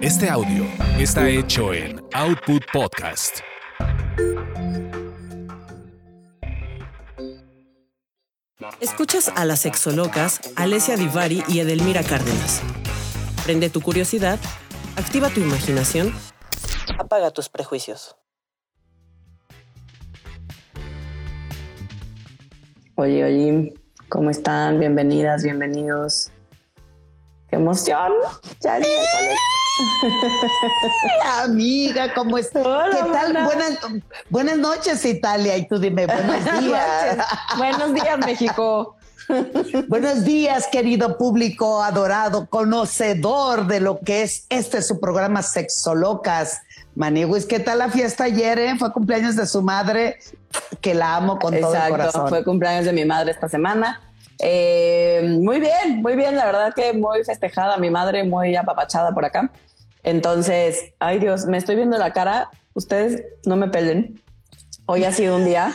Este audio está hecho en Output Podcast. Escuchas a las sexolocas Alessia Divari y Edelmira Cárdenas. Prende tu curiosidad, activa tu imaginación, apaga tus prejuicios. Oye, oye, ¿cómo están? Bienvenidas, bienvenidos. ¡Qué emoción! Ya es miércoles. Amiga, ¿cómo estás? ¿Qué tal? buenas. Buenas, noches, Italia. Y tú dime, buenos días. Buenos días, México. buenos días, querido público adorado, conocedor de lo que es este su programa Sexolocas. Maniguis, ¿qué tal la fiesta ayer? eh? Fue cumpleaños de su madre, que la amo con todo el Exacto, corazón. fue cumpleaños de mi madre esta semana. Eh, muy bien, muy bien, la verdad que muy festejada mi madre, muy apapachada por acá. Entonces, ay Dios, me estoy viendo la cara, ustedes no me pelen. Hoy ha sido un día,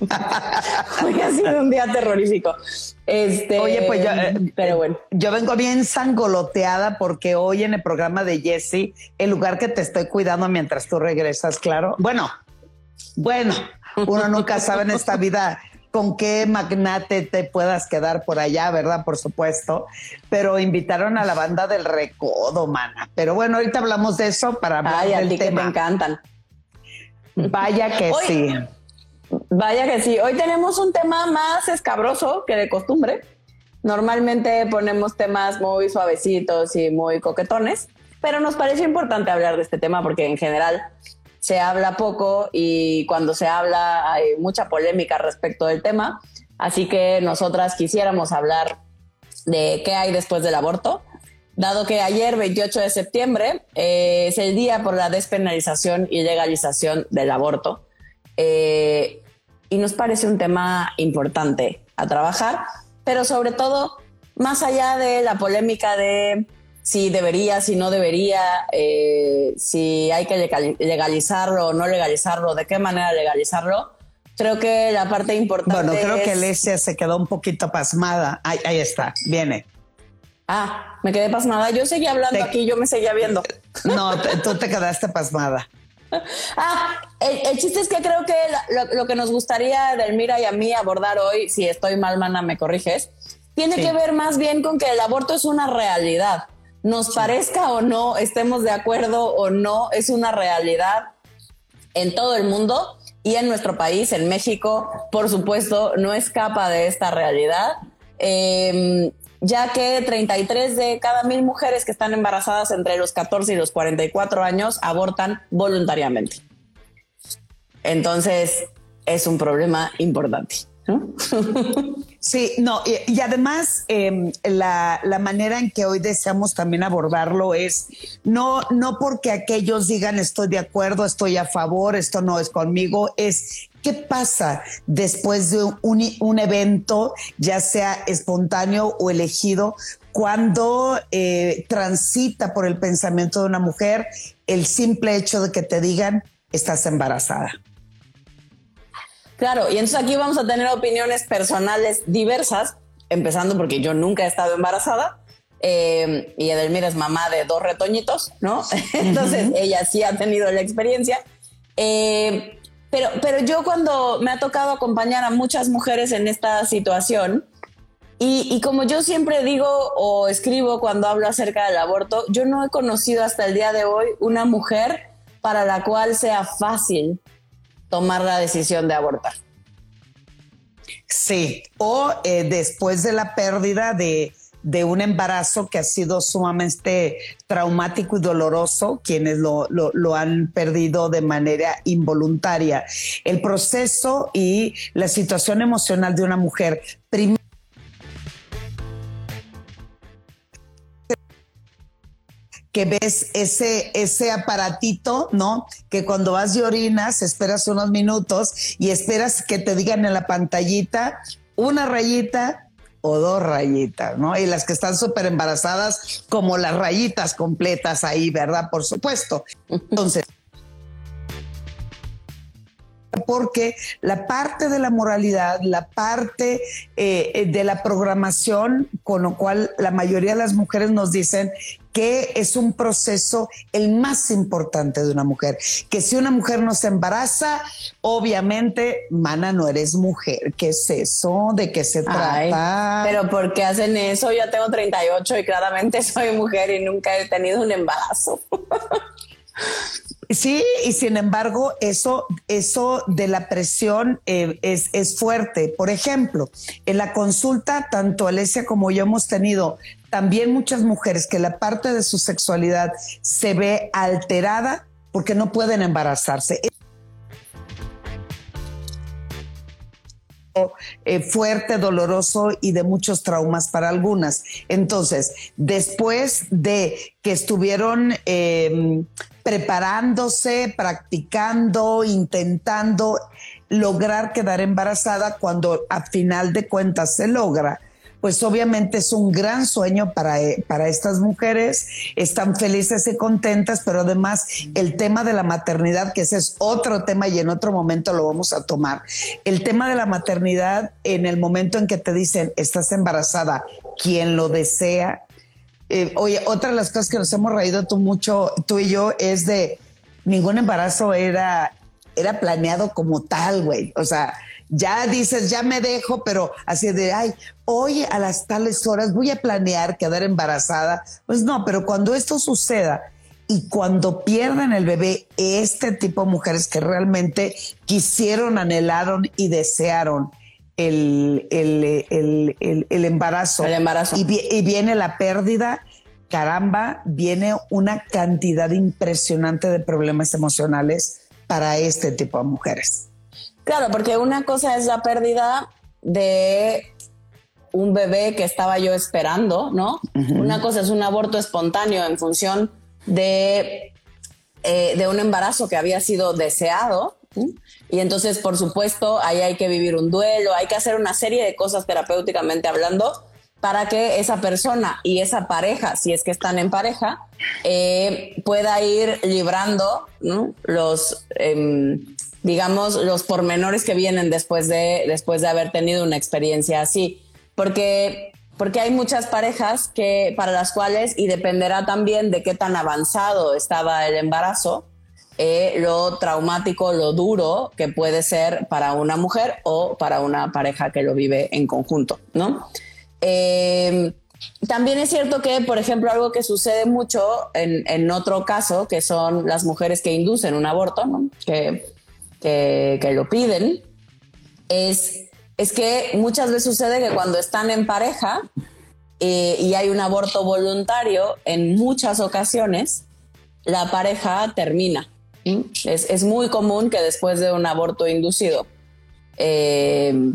hoy ha sido un día terrorífico. Este, Oye, pues yo, eh, pero bueno. Yo vengo bien sangoloteada porque hoy en el programa de Jesse, el lugar que te estoy cuidando mientras tú regresas, claro. Bueno, bueno, uno nunca sabe en esta vida con qué magnate te puedas quedar por allá, ¿verdad? Por supuesto. Pero invitaron a la banda del Recodo, mana. Pero bueno, ahorita hablamos de eso para hablar Ay, a del ti que te encantan. Vaya que Hoy- sí. Vaya que sí. Hoy tenemos un tema más escabroso que de costumbre. Normalmente ponemos temas muy suavecitos y muy coquetones, pero nos parece importante hablar de este tema porque en general se habla poco y cuando se habla hay mucha polémica respecto del tema. Así que nosotras quisiéramos hablar de qué hay después del aborto, dado que ayer, 28 de septiembre, eh, es el día por la despenalización y legalización del aborto. Eh, y nos parece un tema importante a trabajar, pero sobre todo, más allá de la polémica de si debería, si no debería, eh, si hay que legal- legalizarlo o no legalizarlo, de qué manera legalizarlo, creo que la parte importante Bueno, creo que Alesia se quedó un poquito pasmada. Ahí, ahí está, viene. Ah, me quedé pasmada. Yo seguía hablando Te- aquí, yo me seguía viendo. No, tú te quedaste pasmada. Ah, el, el chiste es que creo que lo, lo que nos gustaría, Delmira y a mí, abordar hoy, si estoy mal, mana, me corriges, tiene Sí. que ver más bien con que el aborto es una realidad. Nos parezca o no, estemos de acuerdo o no, es una realidad en todo el mundo y en nuestro país, en México, por supuesto, no escapa de esta realidad. Eh, ya que 33 de cada mil mujeres que están embarazadas entre los 14 y los 44 años abortan voluntariamente. Entonces, es un problema importante. Sí, no, y, además eh, la, la manera en que hoy deseamos también abordarlo es no, no porque aquellos digan estoy de acuerdo, estoy a favor, esto no es conmigo, es qué pasa después de un, un evento, ya sea espontáneo o elegido, cuando eh, transita por el pensamiento de una mujer el simple hecho de que te digan estás embarazada. Claro, y entonces aquí vamos a tener opiniones personales diversas, empezando porque yo nunca he estado embarazada. eh, y Edelmira es mamá de dos retoñitos, ¿no? Entonces ella sí ha tenido la experiencia. Eh, pero, pero yo cuando me ha tocado acompañar a muchas mujeres en esta situación, y, y como yo siempre digo o escribo cuando hablo acerca del aborto, yo no he conocido hasta el día de hoy una mujer para la cual sea fácil tomar la decisión de abortar. Sí, o eh, después de la pérdida de, de un embarazo que ha sido sumamente traumático y doloroso, quienes lo, lo- lo han perdido de manera involuntaria. El proceso y la situación emocional de una mujer. prim- que ves ese, ese aparatito, ¿no? Que cuando vas y orinas, esperas unos minutos y esperas que te digan en la pantallita una rayita o dos rayitas, ¿no? Y las que están súper embarazadas, como las rayitas completas ahí, ¿verdad? Por supuesto. Entonces, porque la parte de la moralidad, la parte eh, de la programación, con lo cual la mayoría de las mujeres nos dicen que es un proceso el más importante de una mujer, que si una mujer no se embaraza, obviamente, mana, no eres mujer, ¿qué es eso? ¿De qué se trata? Pero ¿por qué hacen eso? Yo tengo 38 y claramente soy mujer y nunca he tenido un embarazo. Sí, y sin embargo, eso, eso de la presión eh, es, es, fuerte. Por ejemplo, en la consulta, tanto Alesia como yo hemos tenido también muchas mujeres que la parte de su sexualidad se ve alterada porque no pueden embarazarse. Eh, fuerte, doloroso y de muchos traumas para algunas. Entonces, después de que estuvieron eh, preparándose, practicando, intentando lograr quedar embarazada, cuando a final de cuentas se logra, pues obviamente es un gran sueño para, eh, para estas mujeres, están felices y contentas, pero además el tema de la maternidad, que ese es otro tema y en otro momento lo vamos a tomar, el tema de la maternidad en el momento en que te dicen, estás embarazada, quien lo desea. Eh, oye, otra de las cosas que nos hemos reído tú mucho, tú y yo, es de ningún embarazo era, era planeado como tal, güey. O sea, ya dices, ya me dejo, pero así de, ay, hoy a las tales horas voy a planear quedar embarazada. Pues no, pero cuando esto suceda y cuando pierden el bebé, este tipo de mujeres que realmente quisieron, anhelaron y desearon el, el, embarazo, el embarazo. Y, y viene la pérdida, caramba, viene una cantidad impresionante de problemas emocionales para este tipo de mujeres. Claro, porque una cosa es la pérdida de un bebé que estaba yo esperando, ¿no? Una cosa es un aborto espontáneo en función de, eh, de un embarazo que había sido deseado. Y entonces, por supuesto, ahí hay que vivir un duelo, hay que hacer una serie de cosas terapéuticamente hablando para que esa persona y esa pareja, si es que están en pareja, eh, pueda ir librando los... Em, digamos, los pormenores que vienen después de, después de haber tenido una experiencia así. Porque, porque hay muchas parejas que, para las cuales, y dependerá también de qué tan avanzado estaba el embarazo, eh, lo traumático, lo duro que puede ser para una mujer o para una pareja que lo vive en conjunto, ¿no? Eh, también es cierto que, por ejemplo, algo que sucede mucho en, en, otro caso, que son las mujeres que inducen un aborto, ¿no? que que, lo piden, es, es que muchas veces sucede que cuando están en pareja eh, y hay un aborto voluntario, en muchas ocasiones la pareja termina. Es, es, muy común que después de un aborto inducido, eh,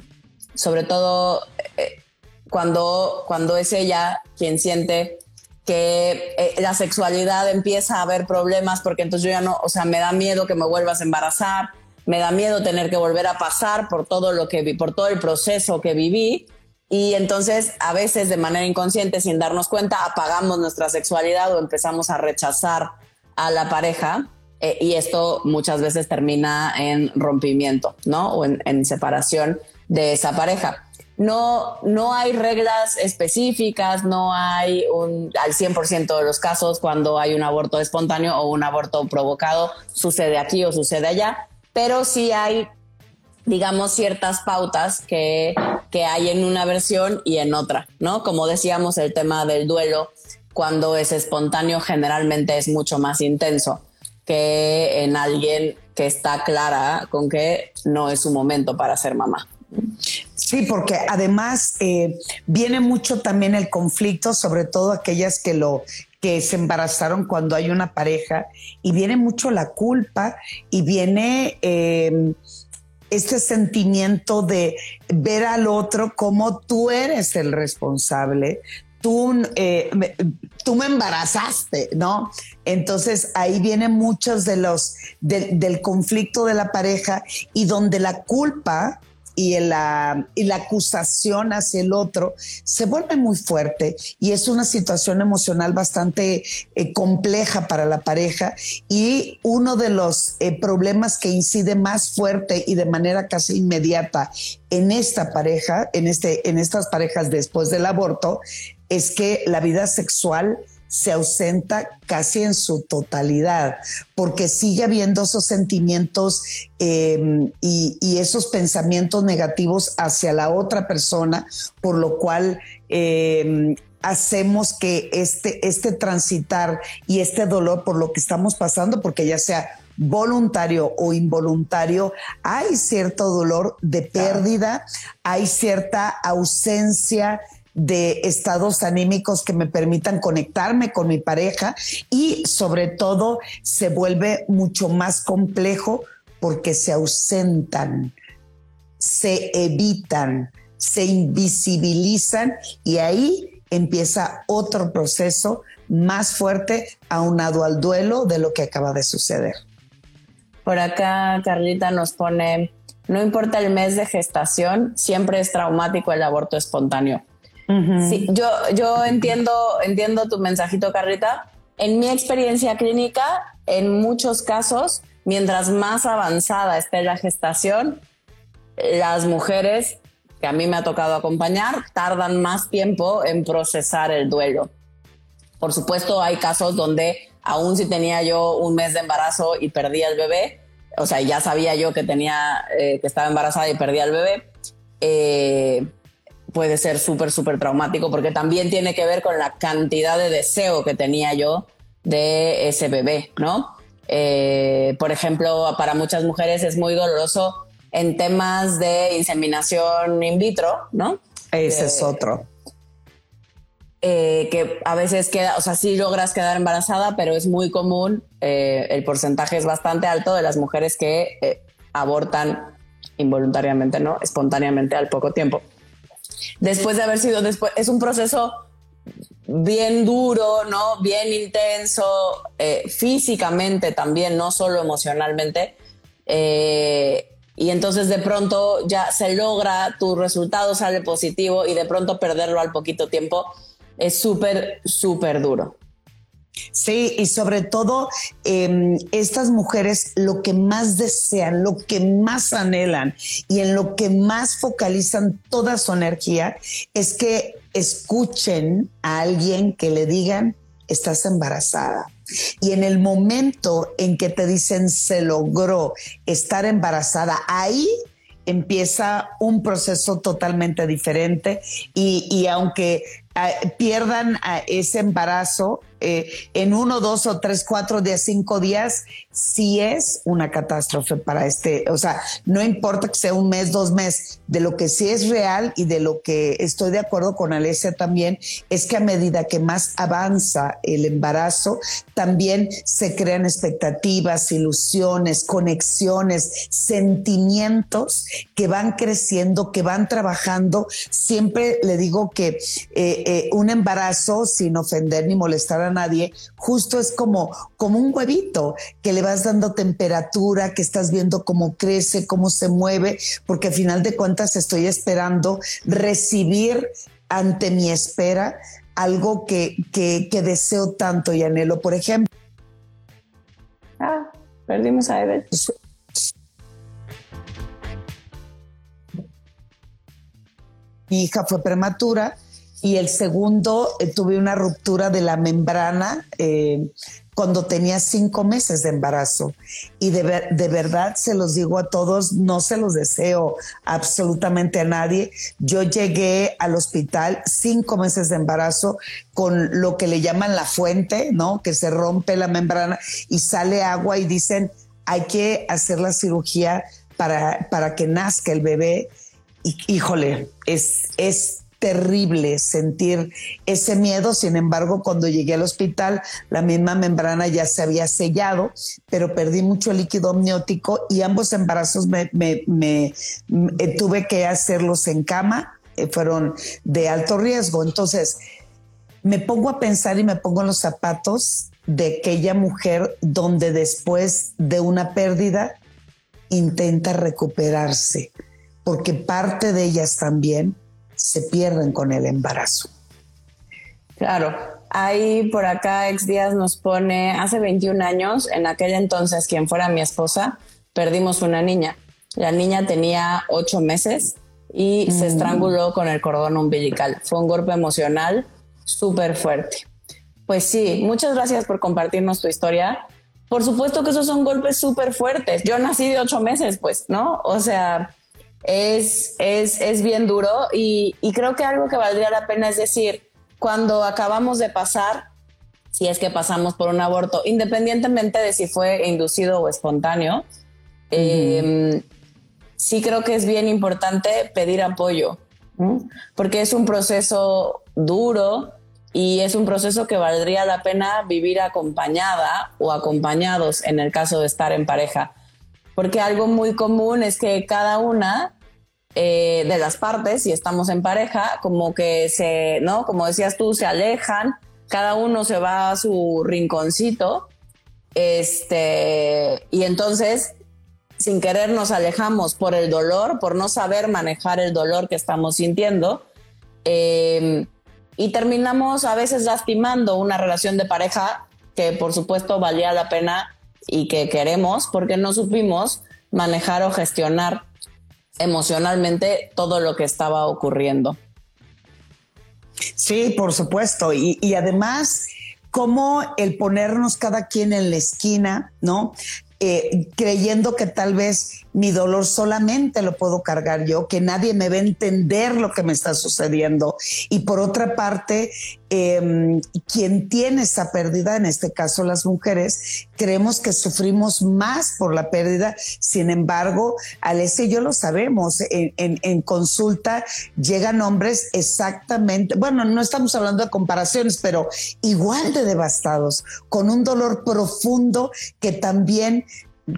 sobre todo eh, cuando, cuando es ella quien siente que la sexualidad empieza a haber problemas porque entonces yo ya no, o sea, me da miedo que me vuelvas a embarazar, me da miedo tener que volver a pasar por todo lo que por todo el proceso que viví y entonces a veces de manera inconsciente sin darnos cuenta apagamos nuestra sexualidad o empezamos a rechazar a la pareja eh, y esto muchas veces termina en rompimiento, ¿no? O en, separación de esa pareja. No, no hay reglas específicas, no hay un, al 100% de los casos cuando hay un aborto espontáneo o un aborto provocado, sucede aquí o sucede allá, pero sí hay, digamos, ciertas pautas que, que hay en una versión y en otra, ¿no? Como decíamos, el tema del duelo, cuando es espontáneo, generalmente es mucho más intenso que en alguien que está clara con que no es su momento para ser mamá. Sí, porque además eh, viene mucho también el conflicto, sobre todo aquellas que lo que se embarazaron cuando hay una pareja y viene mucho la culpa y viene em, este sentimiento de ver al otro como tú eres el responsable, tú, eh, me, tú me embarazaste, ¿no? Entonces ahí viene muchos de los del conflicto de la pareja y donde la culpa y la, y la acusación hacia el otro se vuelve muy fuerte y es una situación emocional bastante eh, compleja para la pareja y uno de los eh, problemas que incide más fuerte y de manera casi inmediata en esta pareja, en, este, en estas parejas después del aborto, es que la vida sexual se ausenta casi en su totalidad, porque sigue habiendo esos sentimientos em, y, esos pensamientos negativos hacia la otra persona, por lo cual em, hacemos que este, este transitar y este dolor por lo que estamos pasando, porque ya sea voluntario o involuntario, hay cierto dolor de pérdida, hay cierta ausencia de estados anímicos que me permitan conectarme con mi pareja y sobre todo se vuelve mucho más complejo porque se ausentan, se evitan, se invisibilizan y ahí empieza otro proceso más fuerte aunado al duelo de lo que acaba de suceder. Por acá Carlita nos pone, no importa el mes de gestación, siempre es traumático el aborto espontáneo. Sí, yo, yo entiendo, entiendo tu mensajito, Carrita. En mi experiencia clínica, en muchos casos, mientras más avanzada esté la gestación, las mujeres que a mí me ha tocado acompañar tardan más tiempo en procesar el duelo. Por supuesto, hay casos donde aún si tenía yo un mes de embarazo y perdí al bebé, o sea, ya sabía yo que tenía, eh, que estaba embarazada y perdí al bebé, eh, puede ser súper, súper traumático porque también tiene que ver con la cantidad de deseo que tenía yo de ese bebé, ¿no? Eh, por ejemplo, para muchas mujeres es muy doloroso en temas de inseminación in vitro, ¿no? Ese es otro. Eh, que a veces queda, o sea, sí logras quedar embarazada, pero es muy común, eh, el porcentaje es bastante alto de las mujeres que abortan involuntariamente, ¿no? Espontáneamente al poco tiempo después de haber sido después, es un proceso bien duro, ¿no? Bien intenso, eh, físicamente también, no solo emocionalmente. Eh, y entonces de pronto ya se logra, tu resultado sale positivo y de pronto perderlo al poquito tiempo es súper, súper duro. Sí, y sobre todo em, estas mujeres lo que más desean, lo que más anhelan y en lo que más focalizan toda su energía es que escuchen a alguien que le digan, estás embarazada. Y en el momento en que te dicen se logró estar embarazada, ahí empieza un proceso totalmente diferente y, y aunque eh, pierdan eh, ese embarazo, eh, en uno, dos o tres, cuatro días, cinco días, sí es una catástrofe para este, o sea, no importa que sea un mes, dos meses, de lo que sí es real y de lo que estoy de acuerdo con Alesia también, es que a medida que más avanza el embarazo, también se crean expectativas, ilusiones, conexiones, sentimientos que van creciendo, que van trabajando. Siempre le digo que eh, eh, un embarazo, sin ofender ni molestar a nadie, justo es como, como un huevito que le vas dando temperatura, que estás viendo cómo crece, cómo se mueve, porque al final de cuentas estoy esperando recibir ante mi espera algo que, que, deseo tanto y anhelo. Por ejemplo. Ah, perdimos a Eder. Mi hija fue prematura y el segundo eh, tuve una ruptura de la membrana eh, cuando tenía cinco meses de embarazo. Y de, de, verdad se los digo a todos, no se los deseo absolutamente a nadie. Yo llegué al hospital cinco meses de embarazo con lo que le llaman la fuente, ¿no? Que se rompe la membrana y sale agua y dicen, hay que hacer la cirugía para, para que nazca el bebé. Y, híjole, es, es terrible sentir ese miedo. Sin embargo, cuando llegué al hospital, la misma membrana ya se había sellado, pero perdí mucho líquido amniótico y ambos embarazos me, eh, tuve que hacerlos en cama, eh, fueron de alto riesgo. Entonces, me pongo a pensar y me pongo en los zapatos de aquella mujer donde después de una pérdida intenta recuperarse porque parte de ellas también se pierden con el embarazo. Claro, ahí por acá ex días nos pone, hace 21 años, en aquel entonces quien fuera mi esposa, perdimos una niña. La niña tenía ocho meses y se mm. estranguló con el cordón umbilical. Fue un golpe emocional súper fuerte. Pues sí, muchas gracias por compartirnos tu historia. Por supuesto que esos son golpes súper fuertes. Yo nací de ocho meses, pues, ¿no? O sea, es, es, es bien duro y, y creo que algo que valdría la pena es decir, cuando acabamos de pasar, si es que pasamos por un aborto, independientemente de si fue inducido o espontáneo, em, sí creo que es bien importante pedir apoyo, porque es un proceso duro y es un proceso que valdría la pena vivir acompañada o acompañados en el caso de estar en pareja. Porque algo muy común es que cada una eh, de las partes, si estamos en pareja, como que se, ¿no? Como decías tú, se alejan, cada uno se va a su rinconcito, este, y entonces, sin querer nos alejamos por el dolor, por no saber manejar el dolor que estamos sintiendo, em, y terminamos a veces lastimando una relación de pareja que por supuesto valía la pena y que queremos porque no supimos manejar o gestionar emocionalmente todo lo que estaba ocurriendo. Sí, por supuesto. Y, además, como el ponernos cada quien en la esquina, ¿no? Eh, creyendo que tal vez mi dolor solamente lo puedo cargar yo, que nadie me va a entender lo que me está sucediendo. Y por otra parte, em, quien tiene esa pérdida, en este caso las mujeres, creemos que sufrimos más por la pérdida. Sin embargo, Alessia y yo lo sabemos, en, en consulta llegan hombres exactamente, bueno, no estamos hablando de comparaciones, pero igual de devastados, con un dolor profundo que también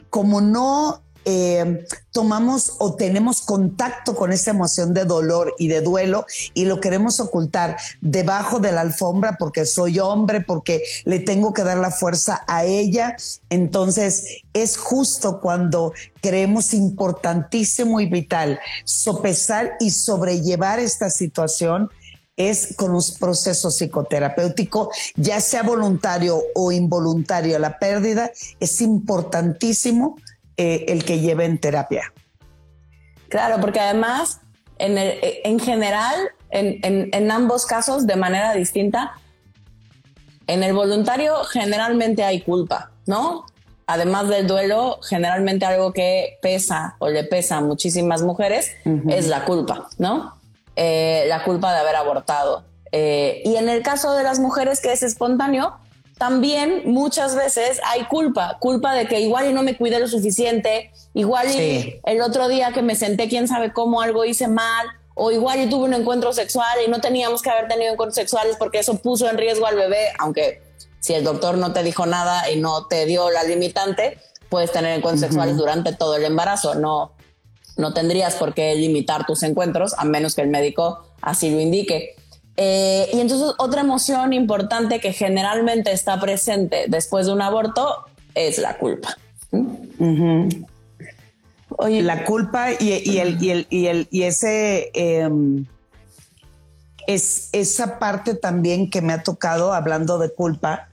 como no eh, tomamos o tenemos contacto con esa emoción de dolor y de duelo y lo queremos ocultar debajo de la alfombra porque soy hombre, porque le tengo que dar la fuerza a ella. Entonces es justo cuando creemos importantísimo y vital sopesar y sobrellevar esta situación es con un proceso psicoterapéutico, ya sea voluntario o involuntario, la pérdida es importantísimo eh, el que lleve en terapia. Claro, porque además, en, en general, en, en, ambos casos, de manera distinta, en el voluntario generalmente hay culpa, ¿no? Además del duelo, generalmente algo que pesa o le pesa a muchísimas mujeres es la culpa, ¿no? Eh, la culpa de haber abortado. Eh, y en el caso de las mujeres que es espontáneo, también muchas veces hay culpa, culpa de que igual y no me cuidé lo suficiente, igual y el otro día que me senté quién sabe cómo algo hice mal, o igual y tuve un encuentro sexual y no teníamos que haber tenido encuentros sexuales porque eso puso en riesgo al bebé, aunque si el doctor no te dijo nada y no te dio la limitante, puedes tener encuentros sexuales durante todo el embarazo, no, no tendrías por qué limitar tus encuentros a menos que el médico así lo indique. Eh, y entonces otra emoción importante que generalmente está presente después de un aborto es la culpa. Oye, la culpa y, el, y, el, y, el, y ese em, es esa parte también que me ha tocado hablando de culpa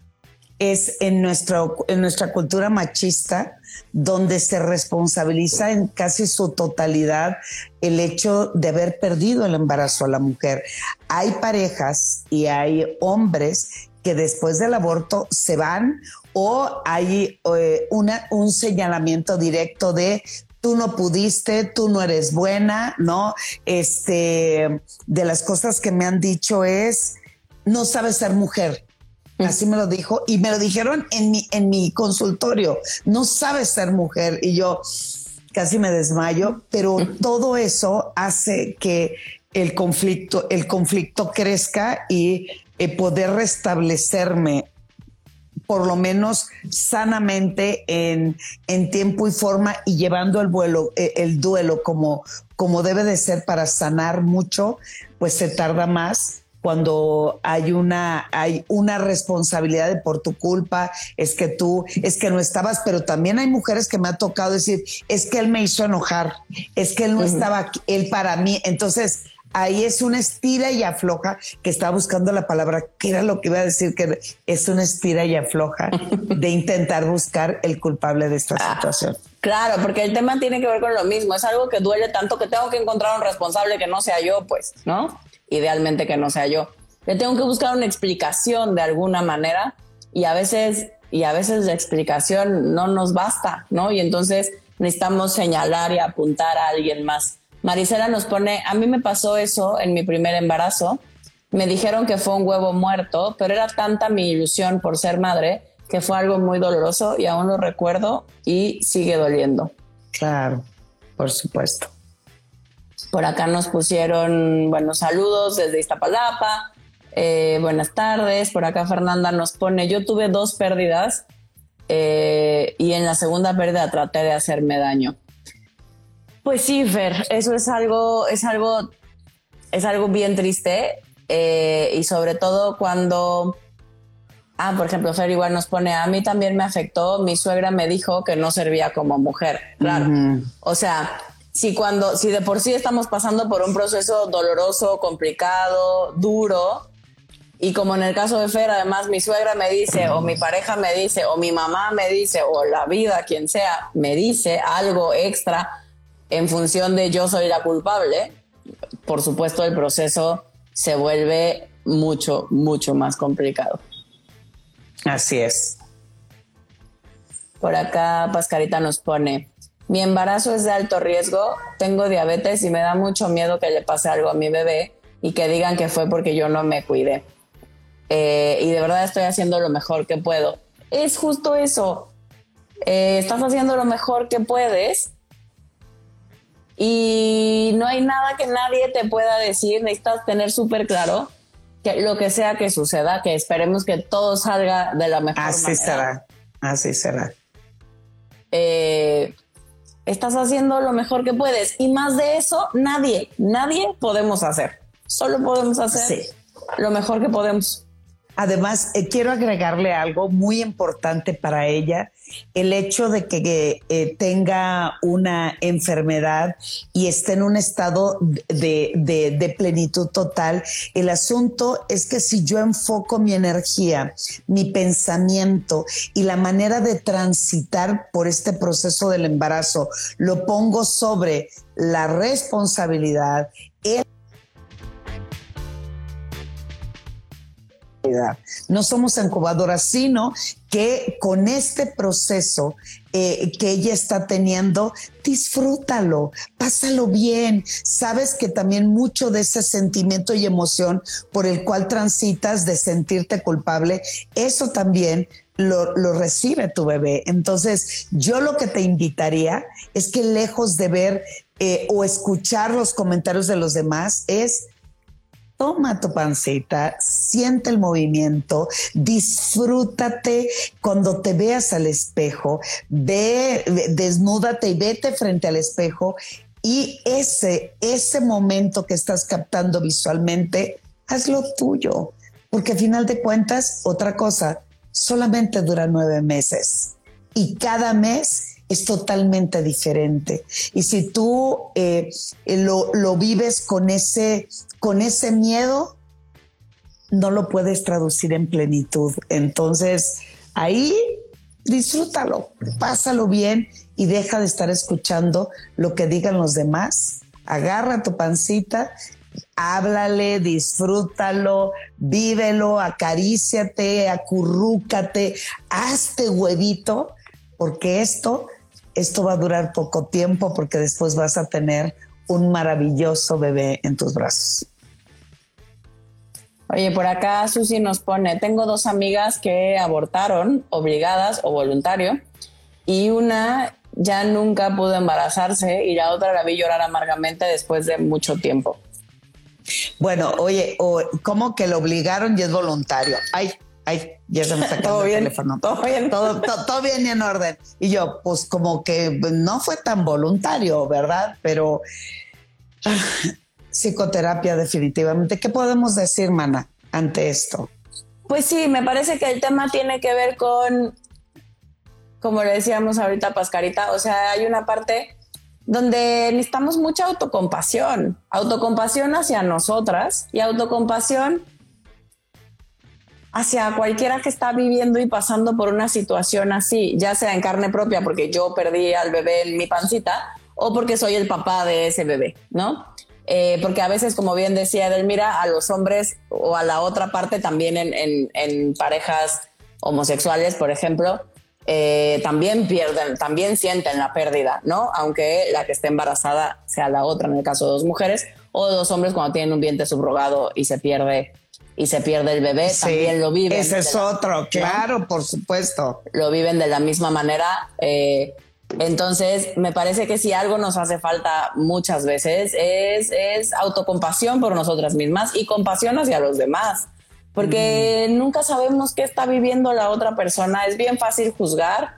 es en, nuestro, en nuestra cultura machista, donde se responsabiliza en casi su totalidad el hecho de haber perdido el embarazo a la mujer. Hay parejas y hay hombres que después del aborto se van o hay eh, un señalamiento directo de tú no pudiste, tú no eres buena, ¿no? Este, de las cosas que me han dicho es, no sabes ser mujer, Así me lo dijo y me lo dijeron en mi, en mi consultorio. No sabes ser mujer y yo casi me desmayo, pero todo eso hace que el conflicto, el conflicto crezca y eh, poder restablecerme por lo menos sanamente en, en, tiempo y forma y llevando el vuelo, eh, el duelo como, como debe de ser para sanar mucho, pues se tarda más cuando hay una, hay una responsabilidad de por tu culpa, es que tú, es que no estabas, pero también hay mujeres que me ha tocado decir, es que él me hizo enojar, es que él no estaba aquí, él para mí. Entonces, ahí es una estira y afloja que estaba buscando la palabra, que era lo que iba a decir, que es una estira y afloja de intentar buscar el culpable de esta ah, situación. Claro, porque el tema tiene que ver con lo mismo, es algo que duele tanto que tengo que encontrar un responsable que no sea yo, pues, ¿no? Idealmente que no sea yo. Le tengo que buscar una explicación de alguna manera y a veces y a veces la explicación no nos basta, ¿no? Y entonces necesitamos señalar y apuntar a alguien más. Marisela nos pone, a mí me pasó eso en mi primer embarazo. Me dijeron que fue un huevo muerto, pero era tanta mi ilusión por ser madre que fue algo muy doloroso y aún lo recuerdo y sigue doliendo. Claro, por supuesto. Por acá nos pusieron, buenos saludos desde Iztapalapa. Eh, buenas tardes. Por acá Fernanda nos pone, yo tuve dos pérdidas eh, y en la segunda pérdida traté de hacerme daño. Pues sí, Fer, eso es algo, es algo, es algo bien triste eh, y sobre todo cuando, ah, por ejemplo, Fer igual nos pone, a mí también me afectó, mi suegra me dijo que no servía como mujer, claro. O sea, si cuando, si de por sí estamos pasando por un proceso doloroso, complicado, duro, y como en el caso de Fer, además mi suegra me dice, o mi pareja me dice, o mi mamá me dice, o la vida, quien sea, me dice algo extra en función de yo soy la culpable, por supuesto el proceso se vuelve mucho, mucho más complicado. Así es. Por acá Pascarita nos pone, mi embarazo es de alto riesgo, tengo diabetes y me da mucho miedo que le pase algo a mi bebé y que digan que fue porque yo no me cuidé. Eh, y de verdad estoy haciendo lo mejor que puedo. Es justo eso. Eh, estás haciendo lo mejor que puedes y no hay nada que nadie te pueda decir, necesitas tener súper claro que lo que sea que suceda, que esperemos que todo salga de la mejor así manera. Así será, así será. Eh, estás haciendo lo mejor que puedes y más de eso, nadie, nadie podemos hacer. Solo podemos hacer lo mejor que podemos. Además, eh, quiero agregarle algo muy importante para ella, el hecho de que eh, tenga una enfermedad y esté en un estado de, plenitud total. El asunto es que si yo enfoco mi energía, mi pensamiento y la manera de transitar por este proceso del embarazo, lo pongo sobre la responsabilidad, No somos incubadoras, sino que con este proceso eh, que ella está teniendo, disfrútalo, pásalo bien. Sabes que también mucho de ese sentimiento y emoción por el cual transitas de sentirte culpable, eso también lo, recibe tu bebé. Entonces, yo lo que te invitaría es que lejos de ver eh, o escuchar los comentarios de los demás, es toma tu pancita, siente el movimiento, disfrútate cuando te veas al espejo, ve, desnúdate y vete frente al espejo y ese, ese momento que estás captando visualmente, hazlo tuyo, porque al final de cuentas, otra cosa, solamente dura nueve meses y cada mes es totalmente diferente. Y si tú eh, lo, lo, vives con ese, con ese miedo, no lo puedes traducir en plenitud. Entonces, ahí disfrútalo, pásalo bien y deja de estar escuchando lo que digan los demás. Agarra tu pancita háblale, disfrútalo, vívelo, acaríciate, acurrúcate, hazte huevito, porque esto esto va a durar poco tiempo porque después vas a tener un maravilloso bebé en tus brazos. Oye, por acá Susi nos pone, tengo dos amigas que abortaron, obligadas o voluntario, y una ya nunca pudo embarazarse y la otra la vi llorar amargamente después de mucho tiempo. Bueno, oye, ¿cómo que lo obligaron y es voluntario? Ay, ay, ya se me está ¿Todo bien? el teléfono. Todo bien. Todo, todo, bien y en orden. Y yo, pues como que no fue tan voluntario, ¿verdad? Pero psicoterapia definitivamente. ¿Qué podemos decir, Mana, ante esto? Pues sí, me parece que el tema tiene que ver con, como le decíamos ahorita Pascarita, o sea, hay una parte donde necesitamos mucha autocompasión, autocompasión hacia nosotras y autocompasión hacia cualquiera que está viviendo y pasando por una situación así, ya sea en carne propia porque yo perdí al bebé en mi pancita o porque soy el papá de ese bebé, ¿no? Eh, porque a veces, como bien decía Edelmira, a los hombres o a la otra parte también en, parejas homosexuales, por ejemplo, eh, también pierden, también sienten la pérdida, ¿no? Aunque la que esté embarazada sea la otra, en el caso de dos mujeres, o dos hombres cuando tienen un vientre subrogado y se pierde y se pierde el bebé, también lo viven. Ese es otro, claro, por supuesto. Lo viven de la misma manera. Eh, entonces, me parece que si algo nos hace falta muchas veces es, es autocompasión por nosotras mismas y compasión hacia los demás, porque mm. nunca sabemos qué está viviendo la otra persona. Es bien fácil juzgar,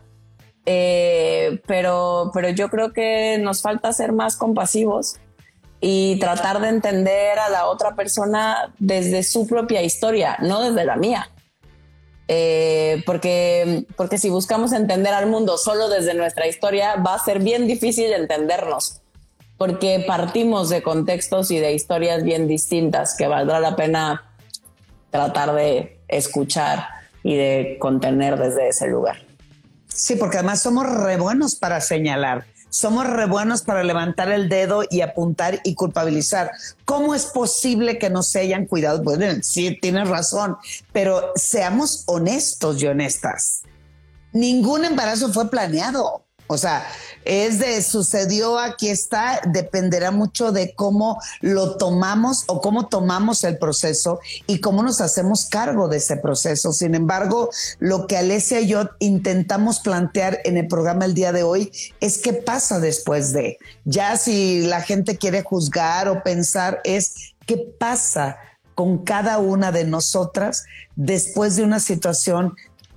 eh, pero, pero yo creo que nos falta ser más compasivos y tratar de entender a la otra persona desde su propia historia, no desde la mía. Eh, porque, porque si buscamos entender al mundo solo desde nuestra historia, va a ser bien difícil entendernos, porque partimos de contextos y de historias bien distintas que valdrá la pena tratar de escuchar y de contener desde ese lugar. Sí, porque además somos re buenos para señalar somos re buenos para levantar el dedo y apuntar y culpabilizar. ¿Cómo es posible que no se hayan cuidado? Bueno, sí, tienes razón, pero seamos honestos y honestas. Ningún embarazo fue planeado. O sea, es de sucedió, aquí está, dependerá mucho de cómo lo tomamos o cómo tomamos el proceso y cómo nos hacemos cargo de ese proceso. Sin embargo, lo que Alesia y yo intentamos plantear en el programa el día de hoy es qué pasa después de. Ya si la gente quiere juzgar o pensar es qué pasa con cada una de nosotras después de una situación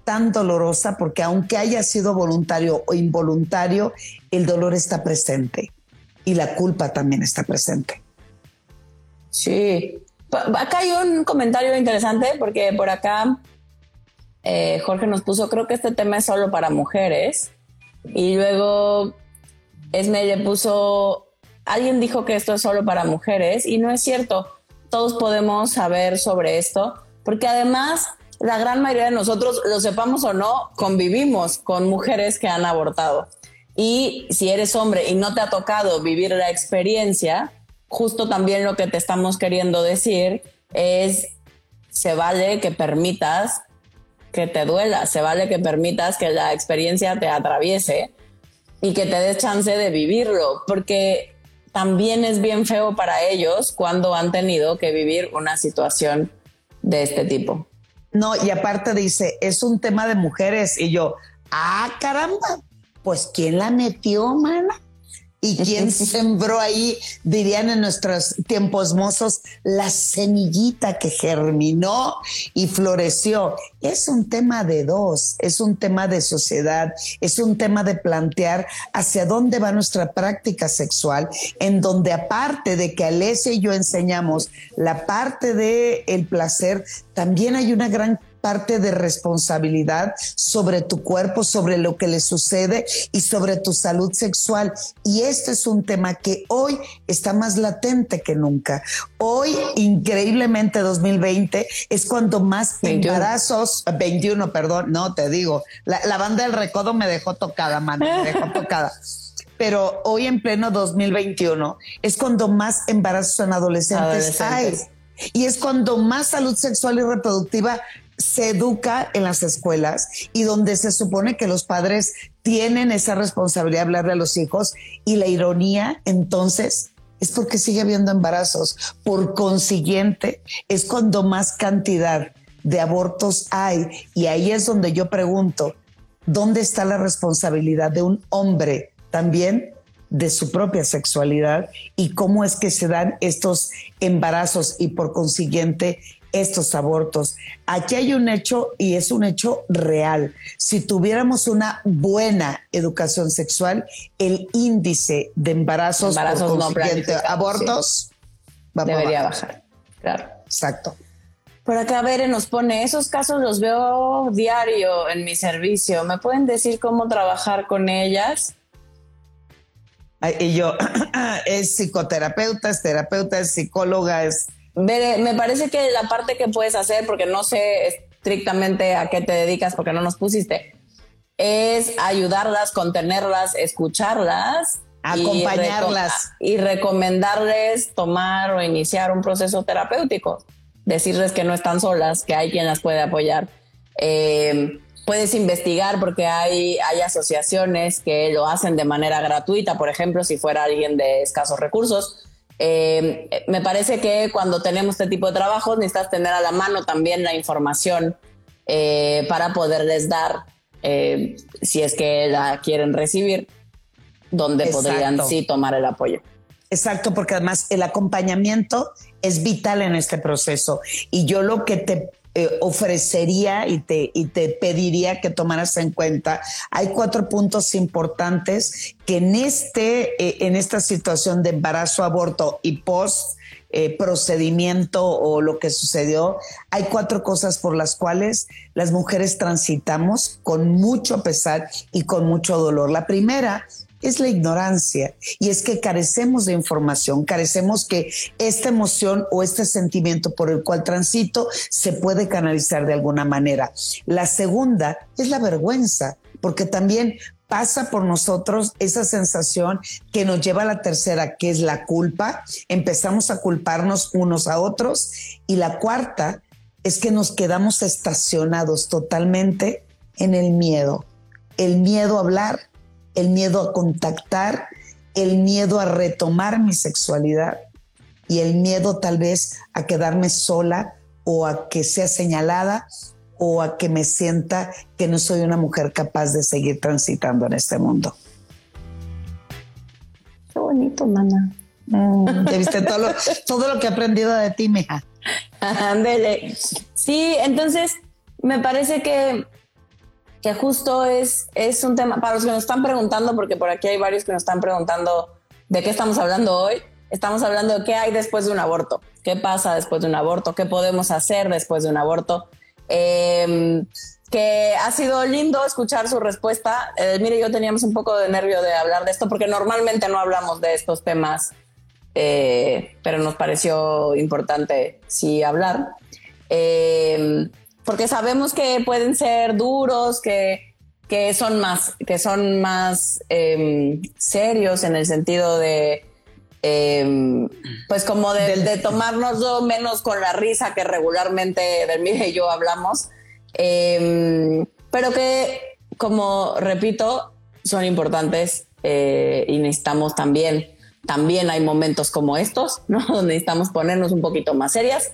tan dolorosa porque aunque haya sido voluntario o involuntario, el dolor está presente y la culpa también está presente. Sí, acá hay un comentario interesante porque por acá eh, Jorge nos puso, creo que este tema es solo para mujeres y luego Esme le puso, alguien dijo que esto es solo para mujeres y no es cierto, todos podemos saber sobre esto porque además la gran mayoría de nosotros, lo sepamos o no, convivimos con mujeres que han abortado. Y si eres hombre y no te ha tocado vivir la experiencia, justo también lo que te estamos queriendo decir es, se vale que permitas que te duela, se vale que permitas que la experiencia te atraviese y que te des chance de vivirlo, porque también es bien feo para ellos cuando han tenido que vivir una situación de este tipo. No, y aparte dice, es un tema de mujeres. Y yo, ah, caramba, pues ¿quién la metió, mana? ¿Y quién sembró ahí, dirían en nuestros tiempos mozos, la semillita que germinó y floreció? Es un tema de dos, es un tema de sociedad, es un tema de plantear hacia dónde va nuestra práctica sexual, en donde aparte de que Alessia y yo enseñamos la parte del el placer, también hay una gran parte de responsabilidad sobre tu cuerpo, sobre lo que le sucede y sobre tu salud sexual. Y este es un tema que hoy está más latente que nunca. Hoy, increíblemente, 2020 es cuando más embarazos, 21, perdón, no te digo, la, banda del recodo me dejó tocada, mano, me dejó tocada pero hoy en pleno 2021 es cuando más embarazos en adolescentes, adolescentes. hay. Y es cuando más salud sexual y reproductiva se educa en las escuelas y donde se supone que los padres tienen esa responsabilidad de hablarle a los hijos y la ironía entonces es porque sigue habiendo embarazos. Por consiguiente, es cuando más cantidad de abortos hay. Y ahí es donde yo pregunto, ¿dónde está la responsabilidad de un hombre también de su propia sexualidad y cómo es que se dan estos embarazos y por consiguiente estos abortos. Aquí hay un hecho y es un hecho real. Si tuviéramos una buena educación sexual, el índice de embarazos, por no abortos debería bajar. Claro. Exacto. Por acá, Bere nos pone, esos casos los veo diario en mi servicio. ¿Me pueden decir cómo trabajar con ellas? Y yo, es psicoterapeuta, es terapeuta, es psicóloga, es... Me parece que la parte que puedes hacer, porque no sé estrictamente a qué te dedicas, porque no nos pusiste, es ayudarlas, contenerlas, escucharlas. Acompañarlas. Y, y recomendarles tomar o iniciar un proceso terapéutico decirles que no están solas, que hay quien las puede apoyar. Eh, puedes investigar porque hay, hay asociaciones que lo hacen de manera gratuita, por ejemplo, si fuera alguien de escasos recursos. Eh, me parece que cuando tenemos este tipo de trabajos necesitas tener a la mano también la información eh, para poderles dar, si es que la quieren recibir, donde podrían sí tomar el apoyo. Exacto, porque además el acompañamiento es vital en este proceso. Y yo lo que te eh, ofrecería y te, y te pediría que tomaras en cuenta, hay cuatro puntos importantes que en, este, eh, en esta situación de embarazo, aborto y post eh, procedimiento o lo que sucedió, hay cuatro cosas por las cuales las mujeres transitamos con mucho pesar y con mucho dolor. La primera es la ignorancia y es que carecemos de información, carecemos que esta emoción o este sentimiento por el cual transito se puede canalizar de alguna manera. La segunda es la vergüenza, porque también pasa por nosotros esa sensación que nos lleva a la tercera, que es la culpa. Empezamos a culparnos unos a otros. Y la cuarta es que nos quedamos estacionados totalmente en el miedo. El miedo a hablar, el miedo a contactar, el miedo a retomar mi sexualidad y el miedo tal vez a quedarme sola o a que sea señalada o a que me sienta que no soy una mujer capaz de seguir transitando en este mundo. Qué bonito, mana. Mm, viste todo lo, todo lo que he aprendido de ti, mija. Ándele. Sí, entonces me parece que que justo es, es un tema, para los que nos están preguntando, porque por aquí hay varios que nos están preguntando de qué estamos hablando hoy, estamos hablando de qué hay después de un aborto, qué pasa después de un aborto, qué podemos hacer después de un aborto. Em, que ha sido lindo escuchar su respuesta. Eh, mire, yo teníamos un poco de nervio de hablar de esto porque normalmente no hablamos de estos temas, eh, pero nos pareció importante sí hablar. Eh, porque sabemos que pueden ser duros, que, que son más, que son más em, serios en el sentido de, em, pues como de, de tomárnoslo menos con la risa que regularmente Delmira y yo hablamos, em, pero que, como repito, son importantes eh, y necesitamos también, también hay momentos como estos, ¿no? Donde necesitamos ponernos un poquito más serias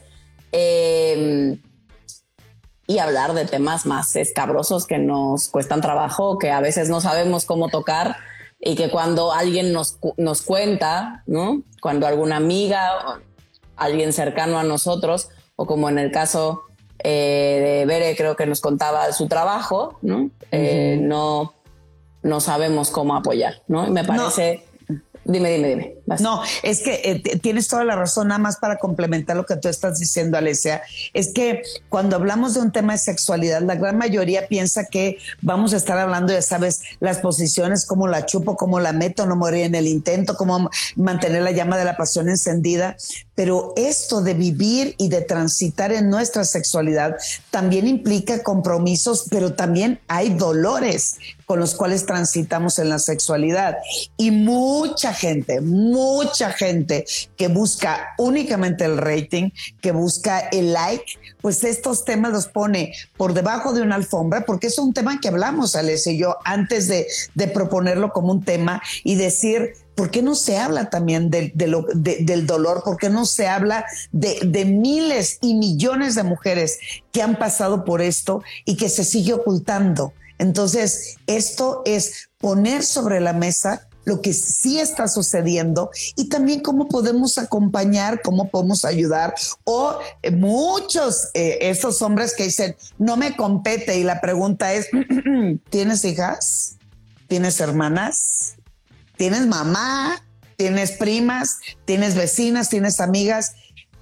y hablar de temas más escabrosos que nos cuestan trabajo, que a veces no sabemos cómo tocar y que cuando alguien nos, nos cuenta, ¿no? Cuando alguna amiga, alguien cercano a nosotros, o como en el caso eh, de Bere, creo que nos contaba su trabajo, ¿no? Eh, no, no sabemos cómo apoyar, ¿no? Y me parece... Dime, dime, dime. No, es que eh, tienes toda la razón, nada más para complementar lo que tú estás diciendo, Alesia. Es que cuando hablamos de un tema de sexualidad, la gran mayoría piensa que vamos a estar hablando, ya sabes, las posiciones, cómo la chupo, cómo la meto, no morir en el intento, cómo mantener la llama de la pasión encendida. Pero esto de vivir y de transitar en nuestra sexualidad también implica compromisos, pero también hay dolores con los cuales transitamos en la sexualidad. Y mucha gente, mucha gente que busca únicamente el rating, que busca el like, pues estos temas los pone por debajo de una alfombra, porque es un tema que hablamos, Alessia y yo, antes de, proponerlo como un tema y decir, ¿por qué no se habla también del dolor? ¿Por qué no se habla de, miles y millones de mujeres que han pasado por esto y que se sigue ocultando? Entonces, esto es poner sobre la mesa lo que sí está sucediendo y también cómo podemos acompañar, cómo podemos ayudar. O eh, muchos, eh, esos hombres que dicen, no me compete y la pregunta es, ¿tienes hijas? ¿Tienes hermanas? ¿Tienes mamá? ¿Tienes primas? ¿Tienes vecinas? ¿Tienes amigas?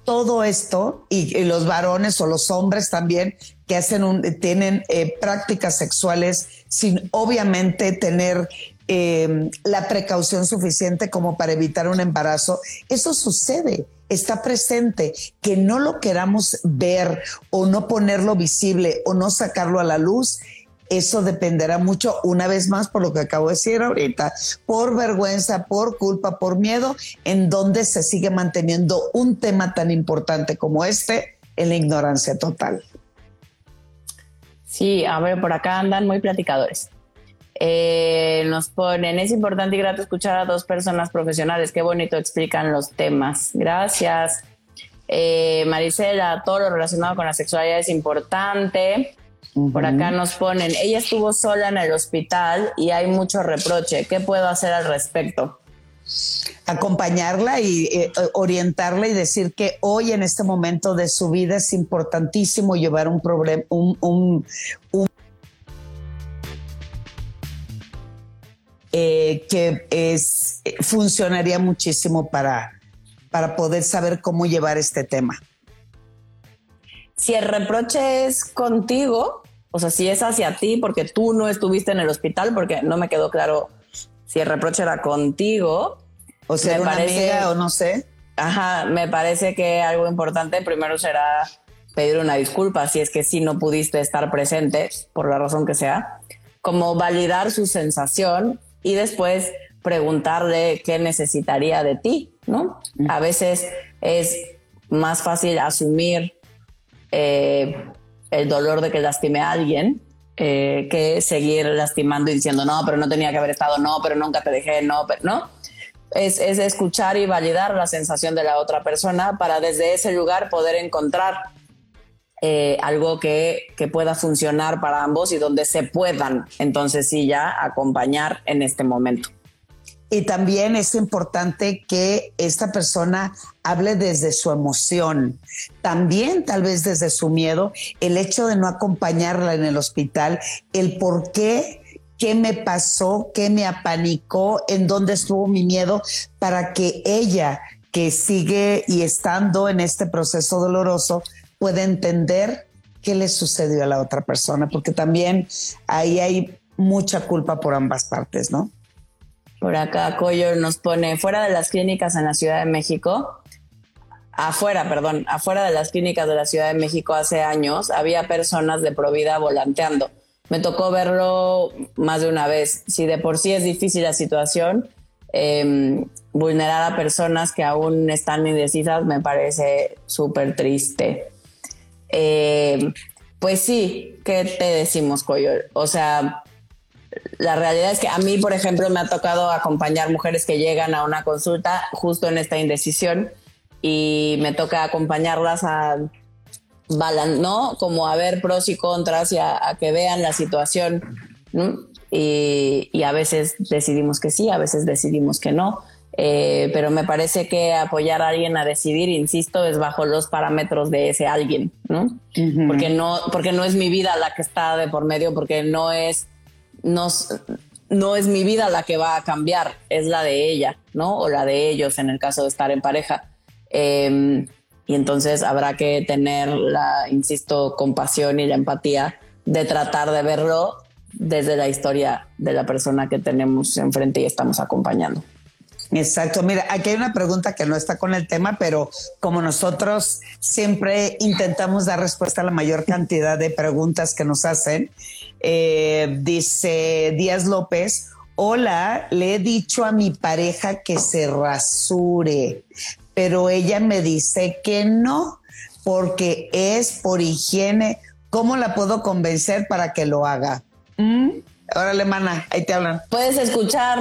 todo esto y, los varones o los hombres también que hacen un, tienen eh, prácticas sexuales sin obviamente tener eh, la precaución suficiente como para evitar un embarazo. Eso sucede, está presente. Que no lo queramos ver o no ponerlo visible o no sacarlo a la luz eso dependerá mucho, una vez más, por lo que acabo de decir ahorita, por vergüenza, por culpa, por miedo, en donde se sigue manteniendo un tema tan importante como este en la ignorancia total. Sí, a ver, por acá andan muy platicadores. Eh, nos ponen, es importante y grato escuchar a dos personas profesionales, qué bonito explican los temas. Gracias. Eh, Marisela, todo lo relacionado con la sexualidad es importante. Por acá nos ponen, ella estuvo sola en el hospital y hay mucho reproche. ¿Qué puedo hacer al respecto? Acompañarla y eh, orientarla y decir que hoy en este momento de su vida es importantísimo llevar un problema, un, eh, que es, funcionaría muchísimo para, para poder saber cómo llevar este tema. Si el reproche es contigo, o sea, si es hacia ti porque tú no estuviste en el hospital, porque no me quedó claro si el reproche era contigo. O sea, una amiga o no sé. Ajá, me parece que algo importante primero será pedir una disculpa si es que sí no pudiste estar presente, por la razón que sea, como validar su sensación y después preguntarle qué necesitaría de ti, ¿no? A veces es más fácil asumir eh, el dolor de que lastime a alguien eh, que seguir lastimando y diciendo, no, pero no tenía que haber estado, no, pero nunca te dejé, no, pero no. Es, es escuchar y validar la sensación de la otra persona para desde ese lugar poder encontrar eh, algo que, que, pueda funcionar para ambos y donde se puedan, entonces sí, ya acompañar en este momento. Y también es importante que esta persona hable desde su emoción, también tal vez desde su miedo, el hecho de no acompañarla en el hospital, el por qué, qué me pasó, qué me apanicó, en dónde estuvo mi miedo, para que ella que sigue y estando en este proceso doloroso pueda entender qué le sucedió a la otra persona, porque también ahí hay mucha culpa por ambas partes, ¿no? Por acá Coyo nos pone, fuera de las clínicas en la Ciudad de México, afuera, perdón, afuera de las clínicas de la Ciudad de México hace años, había personas de Provida volanteando. Me tocó verlo más de una vez. Si de por sí es difícil la situación, em, vulnerar a personas que aún están indecisas me parece súper triste. Em, pues sí, ¿qué te decimos, Coyo? O sea, la realidad es que a mí, por ejemplo, me ha tocado acompañar mujeres que llegan a una consulta justo en esta indecisión y me toca acompañarlas a ¿no? Como a ver pros y contras y a, que vean la situación. Y, a veces decidimos que sí, a veces decidimos que no. Eh, pero me parece que apoyar a alguien a decidir, insisto, es bajo los parámetros de ese alguien, ¿no? Porque no, porque no es mi vida la que está de por medio, porque no es no es mi vida la que va a cambiar, es la de ella, ¿no? O la de ellos en el caso de estar en pareja. Em, y entonces habrá que tener la, insisto, compasión y la empatía de tratar de verlo desde la historia de la persona que tenemos enfrente y estamos acompañando. Exacto. Mira, aquí hay una pregunta que no está con el tema, pero como nosotros siempre intentamos dar respuesta a la mayor cantidad de preguntas que nos hacen, eh, dice Díaz López, hola, le he dicho a mi pareja que se rasure, pero ella me dice que no, porque es por higiene. ¿Cómo la puedo convencer para que lo haga? ¿Mm? Órale, mana, ahí te hablan. Puedes escuchar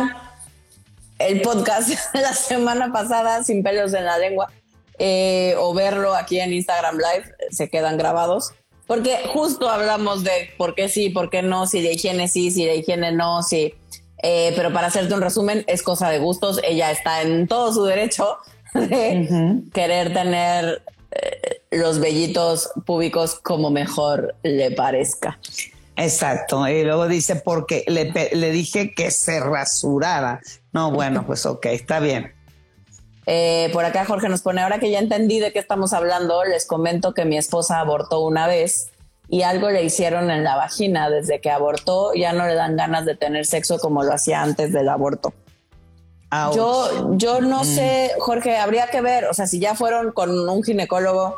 el podcast la semana pasada sin pelos en la lengua eh, o verlo aquí en Instagram Live, se quedan grabados. Porque justo hablamos de por qué sí, por qué no, si de higiene sí, si de higiene no, sí. Eh, pero para hacerte un resumen, es cosa de gustos. Ella está en todo su derecho de querer tener eh, los vellitos públicos como mejor le parezca. Exacto. Y luego dice, porque le, le dije que se rasurara. No, bueno, pues ok, está bien. Eh, por acá Jorge nos pone, ahora que ya entendí de qué estamos hablando, les comento que mi esposa abortó una vez y algo le hicieron en la vagina. Desde que abortó ya no le dan ganas de tener sexo como lo hacía antes del aborto. Yo, yo no mm. sé, Jorge, habría que ver, o sea, si ya fueron con un ginecólogo,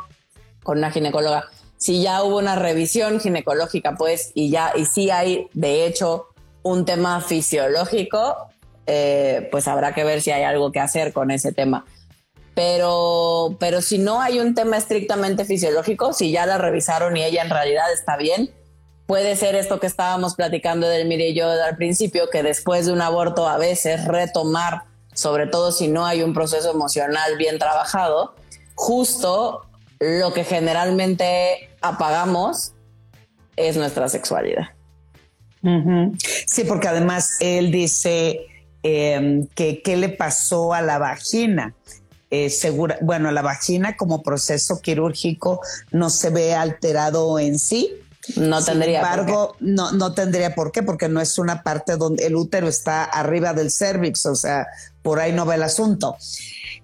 con una ginecóloga, si ya hubo una revisión ginecológica, pues, y ya, y si hay, de hecho, un tema fisiológico, eh, pues habrá que ver si hay algo que hacer con ese tema. Pero, pero si no hay un tema estrictamente fisiológico, si ya la revisaron y ella en realidad está bien, puede ser esto que estábamos platicando del mire y yo al principio, que después de un aborto a veces retomar, sobre todo si no hay un proceso emocional bien trabajado, justo lo que generalmente apagamos es nuestra sexualidad. Sí, porque además él dice em, que qué le pasó a la vagina. Eh, segura, bueno, la vagina como proceso quirúrgico no se ve alterado en sí, no tendría Sin embargo, No, no tendría por qué, porque no es una parte donde el útero está arriba del cervix, o sea, por ahí no va el asunto.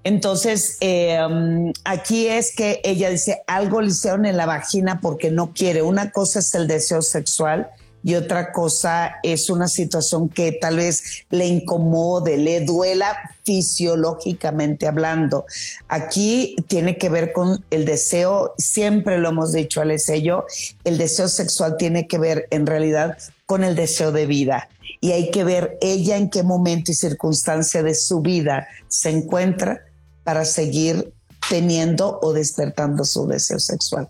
Entonces, em, aquí es que ella dice, algo le hicieron en la vagina porque no quiere. Una cosa es el deseo sexual y otra cosa es una situación que tal vez le incomode, le duela fisiológicamente hablando. Aquí tiene que ver con el deseo, siempre lo hemos dicho al yo, el deseo sexual tiene que ver en realidad con el deseo de vida. Y hay que ver ella en qué momento y circunstancia de su vida se encuentra para seguir teniendo o despertando su deseo sexual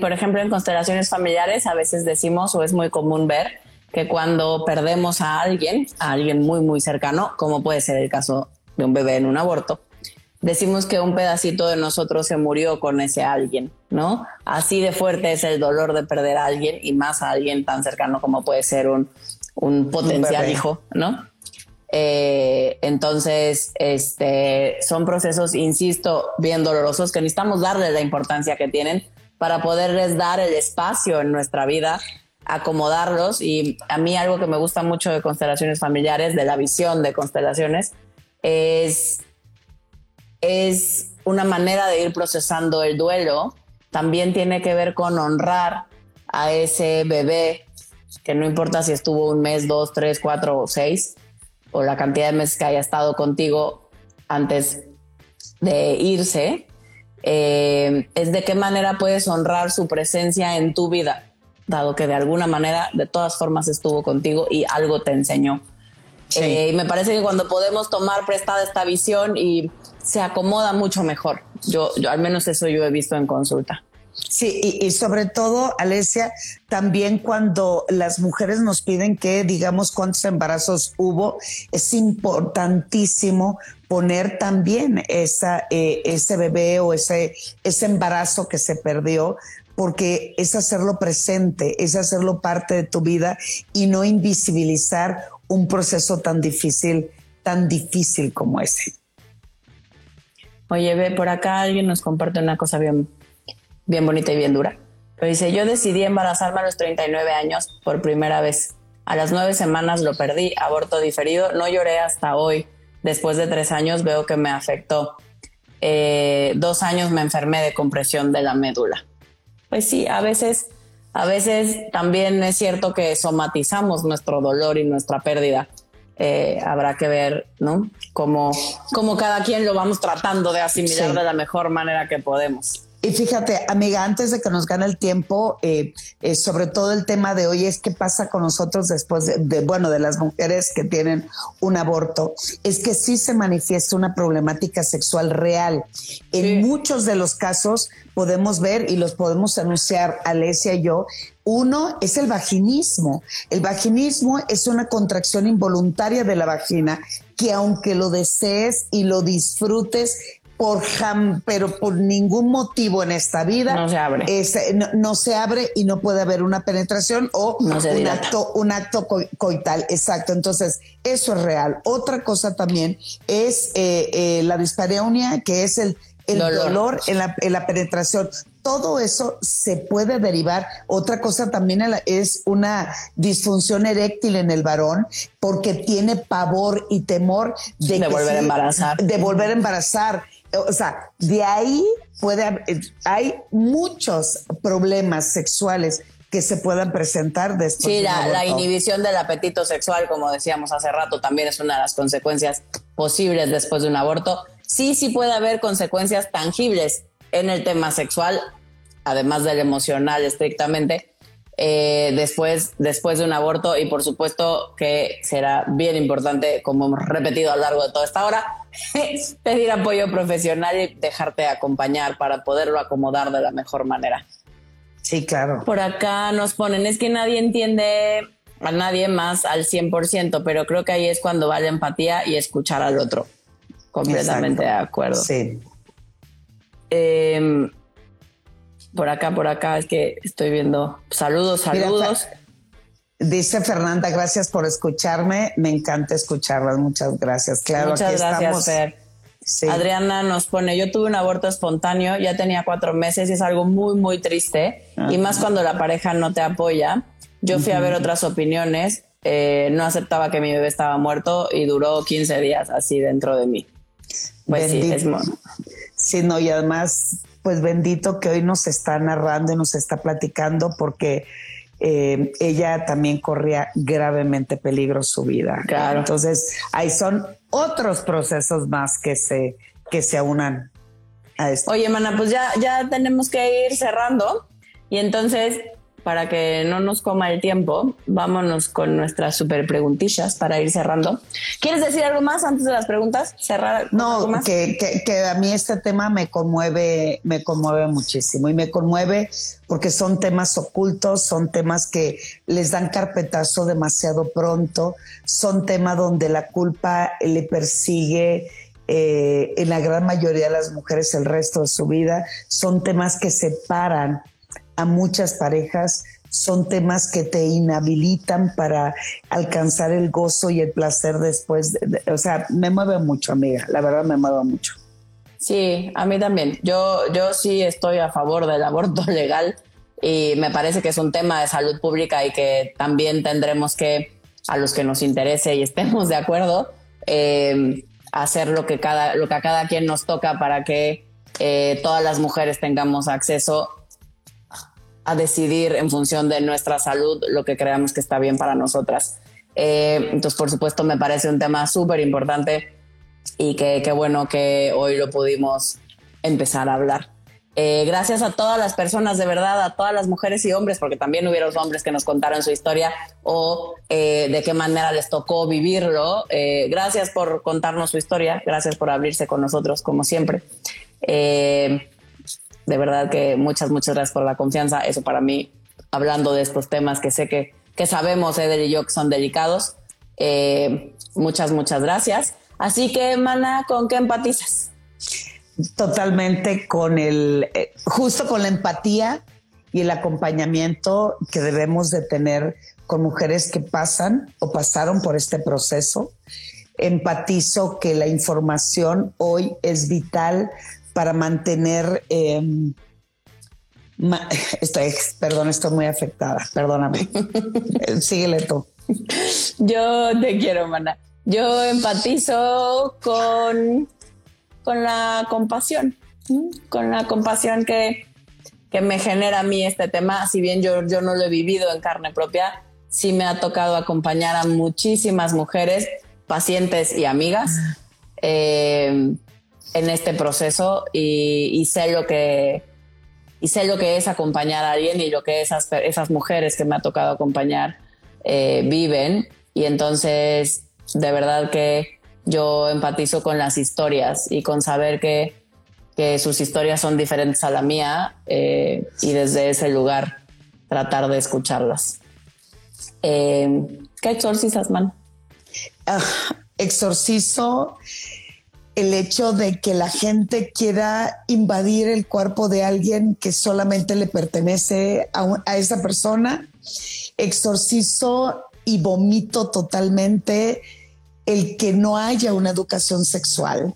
por ejemplo, en constelaciones familiares a veces decimos o es muy común ver que cuando perdemos a alguien, a alguien muy, muy cercano, como puede ser el caso de un bebé en un aborto, decimos que un pedacito de nosotros se murió con ese alguien, ¿no? Así de fuerte es el dolor de perder a alguien y más a alguien tan cercano como puede ser un, un potencial hijo, ¿no? Eh, entonces, este, son procesos, insisto, bien dolorosos que necesitamos darle la importancia que tienen para poderles dar el espacio en nuestra vida, acomodarlos. Y a mí algo que me gusta mucho de constelaciones familiares, de la visión de constelaciones, es, es una manera de ir procesando el duelo. También tiene que ver con honrar a ese bebé, que no importa si estuvo un mes, dos, tres, cuatro o seis, o la cantidad de meses que haya estado contigo antes de irse, eh, es de qué manera puedes honrar su presencia en tu vida, dado que de alguna manera, de todas formas, estuvo contigo y algo te enseñó. Eh, y me parece que cuando podemos tomar prestada esta visión y se acomoda mucho mejor. Yo, yo al menos eso yo he visto en consulta. Sí, y, sobre todo, Alesia, también cuando las mujeres nos piden que digamos cuántos embarazos hubo, es importantísimo poner también esa, eh, ese bebé o ese, ese embarazo que se perdió, porque es hacerlo presente, es hacerlo parte de tu vida y no invisibilizar un proceso tan difícil, tan difícil como ese. Oye, ve, por acá alguien nos comparte una cosa bien bien bonita y bien dura. Pero dice, yo decidí embarazarme a los 39 años por primera vez. A las nueve semanas lo perdí, aborto diferido, no lloré hasta hoy. Después de tres años veo que me afectó. Eh, dos años me enfermé de compresión de la médula. Pues sí, a veces, a veces también es cierto que somatizamos nuestro dolor y nuestra pérdida. Eh, habrá que ver, ¿no? Cómo, cómo cada quien lo vamos tratando de asimilar de la mejor manera que podemos. Y fíjate, amiga, antes de que nos gane el tiempo, eh, eh, sobre todo el tema de hoy es qué pasa con nosotros después de, bueno, de las mujeres que tienen un aborto, es que sí se manifiesta una problemática sexual real. En muchos de los casos podemos ver y los podemos anunciar, Alesia y yo, uno es el vaginismo. El vaginismo es una contracción involuntaria de la vagina que aunque lo desees y lo disfrutes, por pero por ningún motivo en esta vida no se abre. no, se abre y no puede haber una penetración o un acto, un acto coital. Exacto. Entonces, eso es real. Otra cosa también es eh, eh, la dispareunia, que es el, el dolor, en, la, en la penetración todo eso se puede derivar. Otra cosa también es una disfunción eréctil en el varón porque tiene pavor y temor de, volver a embarazar. De volver a embarazar. O sea, de ahí puede hay muchos problemas sexuales que se puedan presentar después. Sí, la, la, inhibición del apetito sexual, como decíamos hace rato, también es una de las consecuencias posibles después de un aborto. Sí, sí puede haber consecuencias tangibles en el tema sexual, además del emocional estrictamente, eh, después, después de un aborto y por supuesto que será bien importante, como hemos repetido a lo largo de toda esta hora, pedir apoyo profesional y dejarte acompañar para poderlo acomodar de la mejor manera. Sí, claro. Por acá nos ponen, es que nadie entiende a nadie más al 100%, pero creo que ahí es cuando va la empatía y escuchar al otro. Completamente de acuerdo. Sí. Em, por acá, por acá, es que estoy viendo. Saludos, saludos. Dice Fernanda, gracias por escucharme. Me encanta escucharlas. Muchas gracias. Claro, Muchas gracias, Fer. Adriana nos pone, yo tuve un aborto espontáneo, ya tenía cuatro meses y es algo muy, muy triste. Y más cuando la pareja no te apoya. Yo fui a ver otras opiniones, eh, no aceptaba que mi bebé estaba muerto y duró 15 días así dentro de mí. Pues sí, es Sí, no, y además, pues bendito que hoy nos está narrando y nos está platicando porque eh, ella también corría gravemente peligro su vida. Claro. Entonces, ahí son otros procesos más que se, que se aunan a esto. Oye, mana, pues ya, ya tenemos que ir cerrando. Y entonces, para que no nos coma el tiempo, vámonos con nuestras super preguntillas para ir cerrando. ¿Quieres decir algo más antes de las preguntas? Cerrar. No, Que, que, a mí este tema me conmueve, me conmueve muchísimo y me conmueve porque son temas ocultos, son temas que les dan carpetazo demasiado pronto, son temas donde la culpa le persigue. Eh, en la gran mayoría de las mujeres el resto de su vida son temas que separan a muchas parejas son temas que te inhabilitan para alcanzar el gozo y el placer después. o sea, me mueve mucho, amiga. La verdad me mueve mucho. Sí, a mí también. Yo, yo sí estoy a favor del aborto legal y me parece que es un tema de salud pública y que también tendremos que, a los que nos interese y estemos de acuerdo, eh, hacer lo que, cada, lo que a cada quien nos toca para que eh, todas las mujeres tengamos acceso a decidir en función de nuestra salud lo que creamos que está bien para nosotras. Eh, entonces, por supuesto, me parece un tema súper importante y que qué bueno que hoy lo pudimos empezar a hablar. Eh, gracias a todas las personas, de verdad, a todas las mujeres y hombres, porque también hubieron hombres que nos contaron su historia o eh, de qué manera les tocó vivirlo. gracias por contarnos su historia, gracias por abrirse con nosotros, como siempre de verdad que muchas, muchas gracias por la confianza. Eso para mí, hablando de estos temas que sé que, que sabemos, Eder y yo, que son delicados. Eh, muchas, muchas gracias. Así que, Mana, ¿con qué empatizas? Totalmente con el, eh, justo con la empatía y el acompañamiento que debemos de tener con mujeres que pasan o pasaron por este proceso. Empatizo que la información hoy es vital para mantener... Em, estoy, perdón, estoy muy afectada, perdóname. Síguele tú. Yo te quiero, mana. Yo empatizo con, con la compasión, con la compasión que, que me genera a mí este tema. Si bien yo, yo no lo he vivido en carne propia, sí me ha tocado acompañar a muchísimas mujeres, pacientes y amigas. Eh, en este proceso y, sé lo que y sé lo que es acompañar a alguien y lo que esas, esas mujeres que me ha tocado acompañar eh, viven y entonces de verdad que yo empatizo con las historias y con saber que, que sus historias son diferentes a la mía eh, y desde ese lugar tratar de escucharlas. Eh, ¿Qué exorcizas, man? Ah, exorcizo el hecho de que la gente quiera invadir el cuerpo de alguien que solamente le pertenece a, esa persona. Exorcizo y vomito totalmente el que no haya una educación sexual.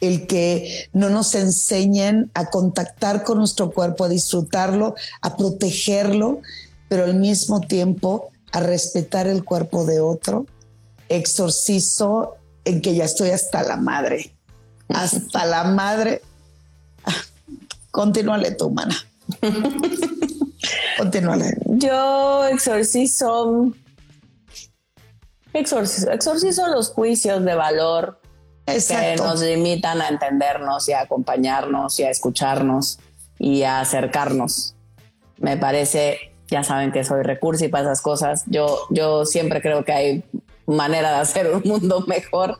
el que no nos enseñen a contactar con nuestro cuerpo, a disfrutarlo, a protegerlo, pero al mismo tiempo a respetar el cuerpo de otro. Exorcizo en que ya estoy hasta la madre, hasta la madre. Continúale tu mana. Continúale. Yo exorcizo, exorcizo, exorcizo los juicios de valor que nos limitan a entendernos y a acompañarnos y a escucharnos y a acercarnos. Me parece, ya saben que soy recurso y para esas cosas. Yo, yo siempre creo que hay manera de hacer un mundo mejor.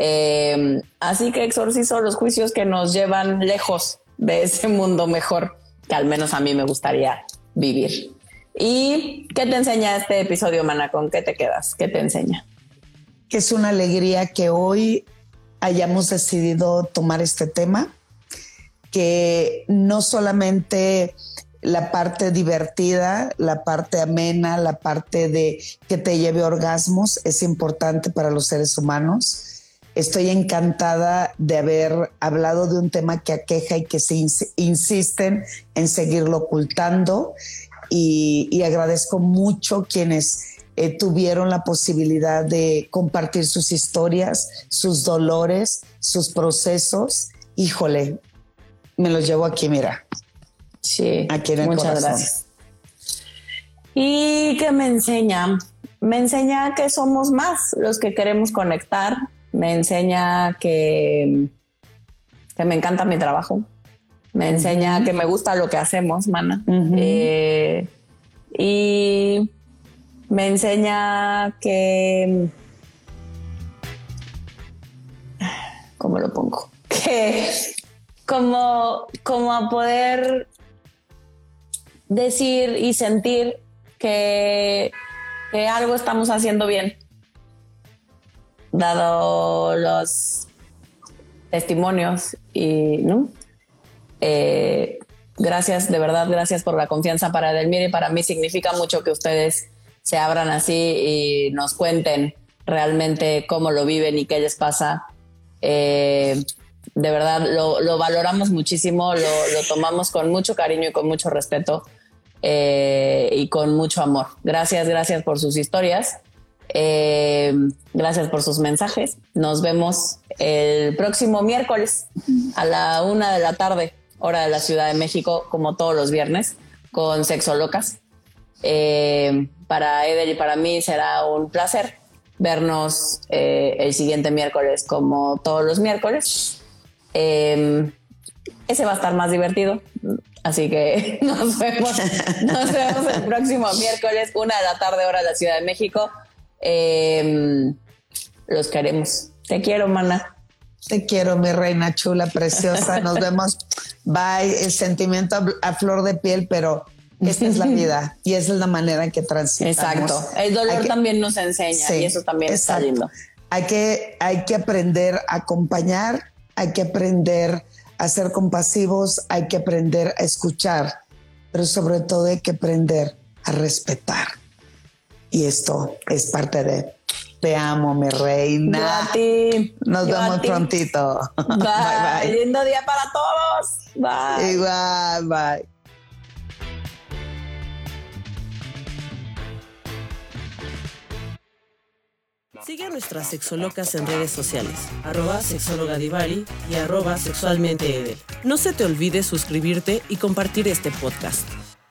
Eh, así que exorcizo los juicios que nos llevan lejos de ese mundo mejor que al menos a mí me gustaría vivir. ¿Y qué te enseña este episodio, Mana? ¿Con qué te quedas? ¿Qué te enseña? Que es una alegría que hoy hayamos decidido tomar este tema, que no solamente la parte divertida, la parte amena, la parte de que te lleve orgasmos es importante para los seres humanos, Estoy encantada de haber hablado de un tema que aqueja y que se insisten en seguirlo ocultando y, agradezco mucho quienes eh, tuvieron la posibilidad de compartir sus historias, sus dolores, sus procesos. Híjole, me los llevo aquí, mira. Sí, aquí en el muchas gracias. ¿Y qué me enseña? Me enseña que somos más los que queremos conectar, me enseña que, que me encanta mi trabajo, me enseña que me gusta lo que hacemos, mana. Eh, y me enseña que... ¿Cómo lo pongo? Que como, como a poder decir y sentir que, que algo estamos haciendo bien dado los testimonios y ¿no? Eh, gracias, de verdad, gracias por la confianza para Delmir y para mí significa mucho que ustedes se abran así y nos cuenten realmente cómo lo viven y qué les pasa. Eh, de verdad, lo, valoramos muchísimo, lo, tomamos con mucho cariño y con mucho respeto eh, y con mucho amor. Gracias, gracias por sus historias. Eh, gracias por sus mensajes. Nos vemos el próximo miércoles a la una de la tarde, hora de la Ciudad de México, como todos los viernes, con Sexo Locas. Eh, para Edel y para mí será un placer vernos eh, el siguiente miércoles, como todos los miércoles. ese va a estar más divertido. Así que nos vemos, nos vemos el próximo miércoles, una de la tarde, hora de la Ciudad de México. Em, los queremos. Te quiero, mana. Te quiero, mi reina chula, preciosa. Nos vemos. Bye. El sentimiento a, flor de piel, pero esta es la vida y esa es la manera en que transitamos. Exacto. El dolor también nos enseña y eso también está lindo. Hay que, hay que aprender a acompañar, hay que aprender a ser compasivos, hay que aprender a escuchar, pero sobre todo hay que aprender a respetar. Y esto es parte de Te amo, mi reina. Yo a ti. Nos vemos prontito. Bye. bye, bye. Lindo día para todos. Bye. Igual, bye. Sigue a nuestras sexolocas en redes sociales, arroba sexóloga y arroba sexualmente No se te olvide suscribirte y compartir este podcast.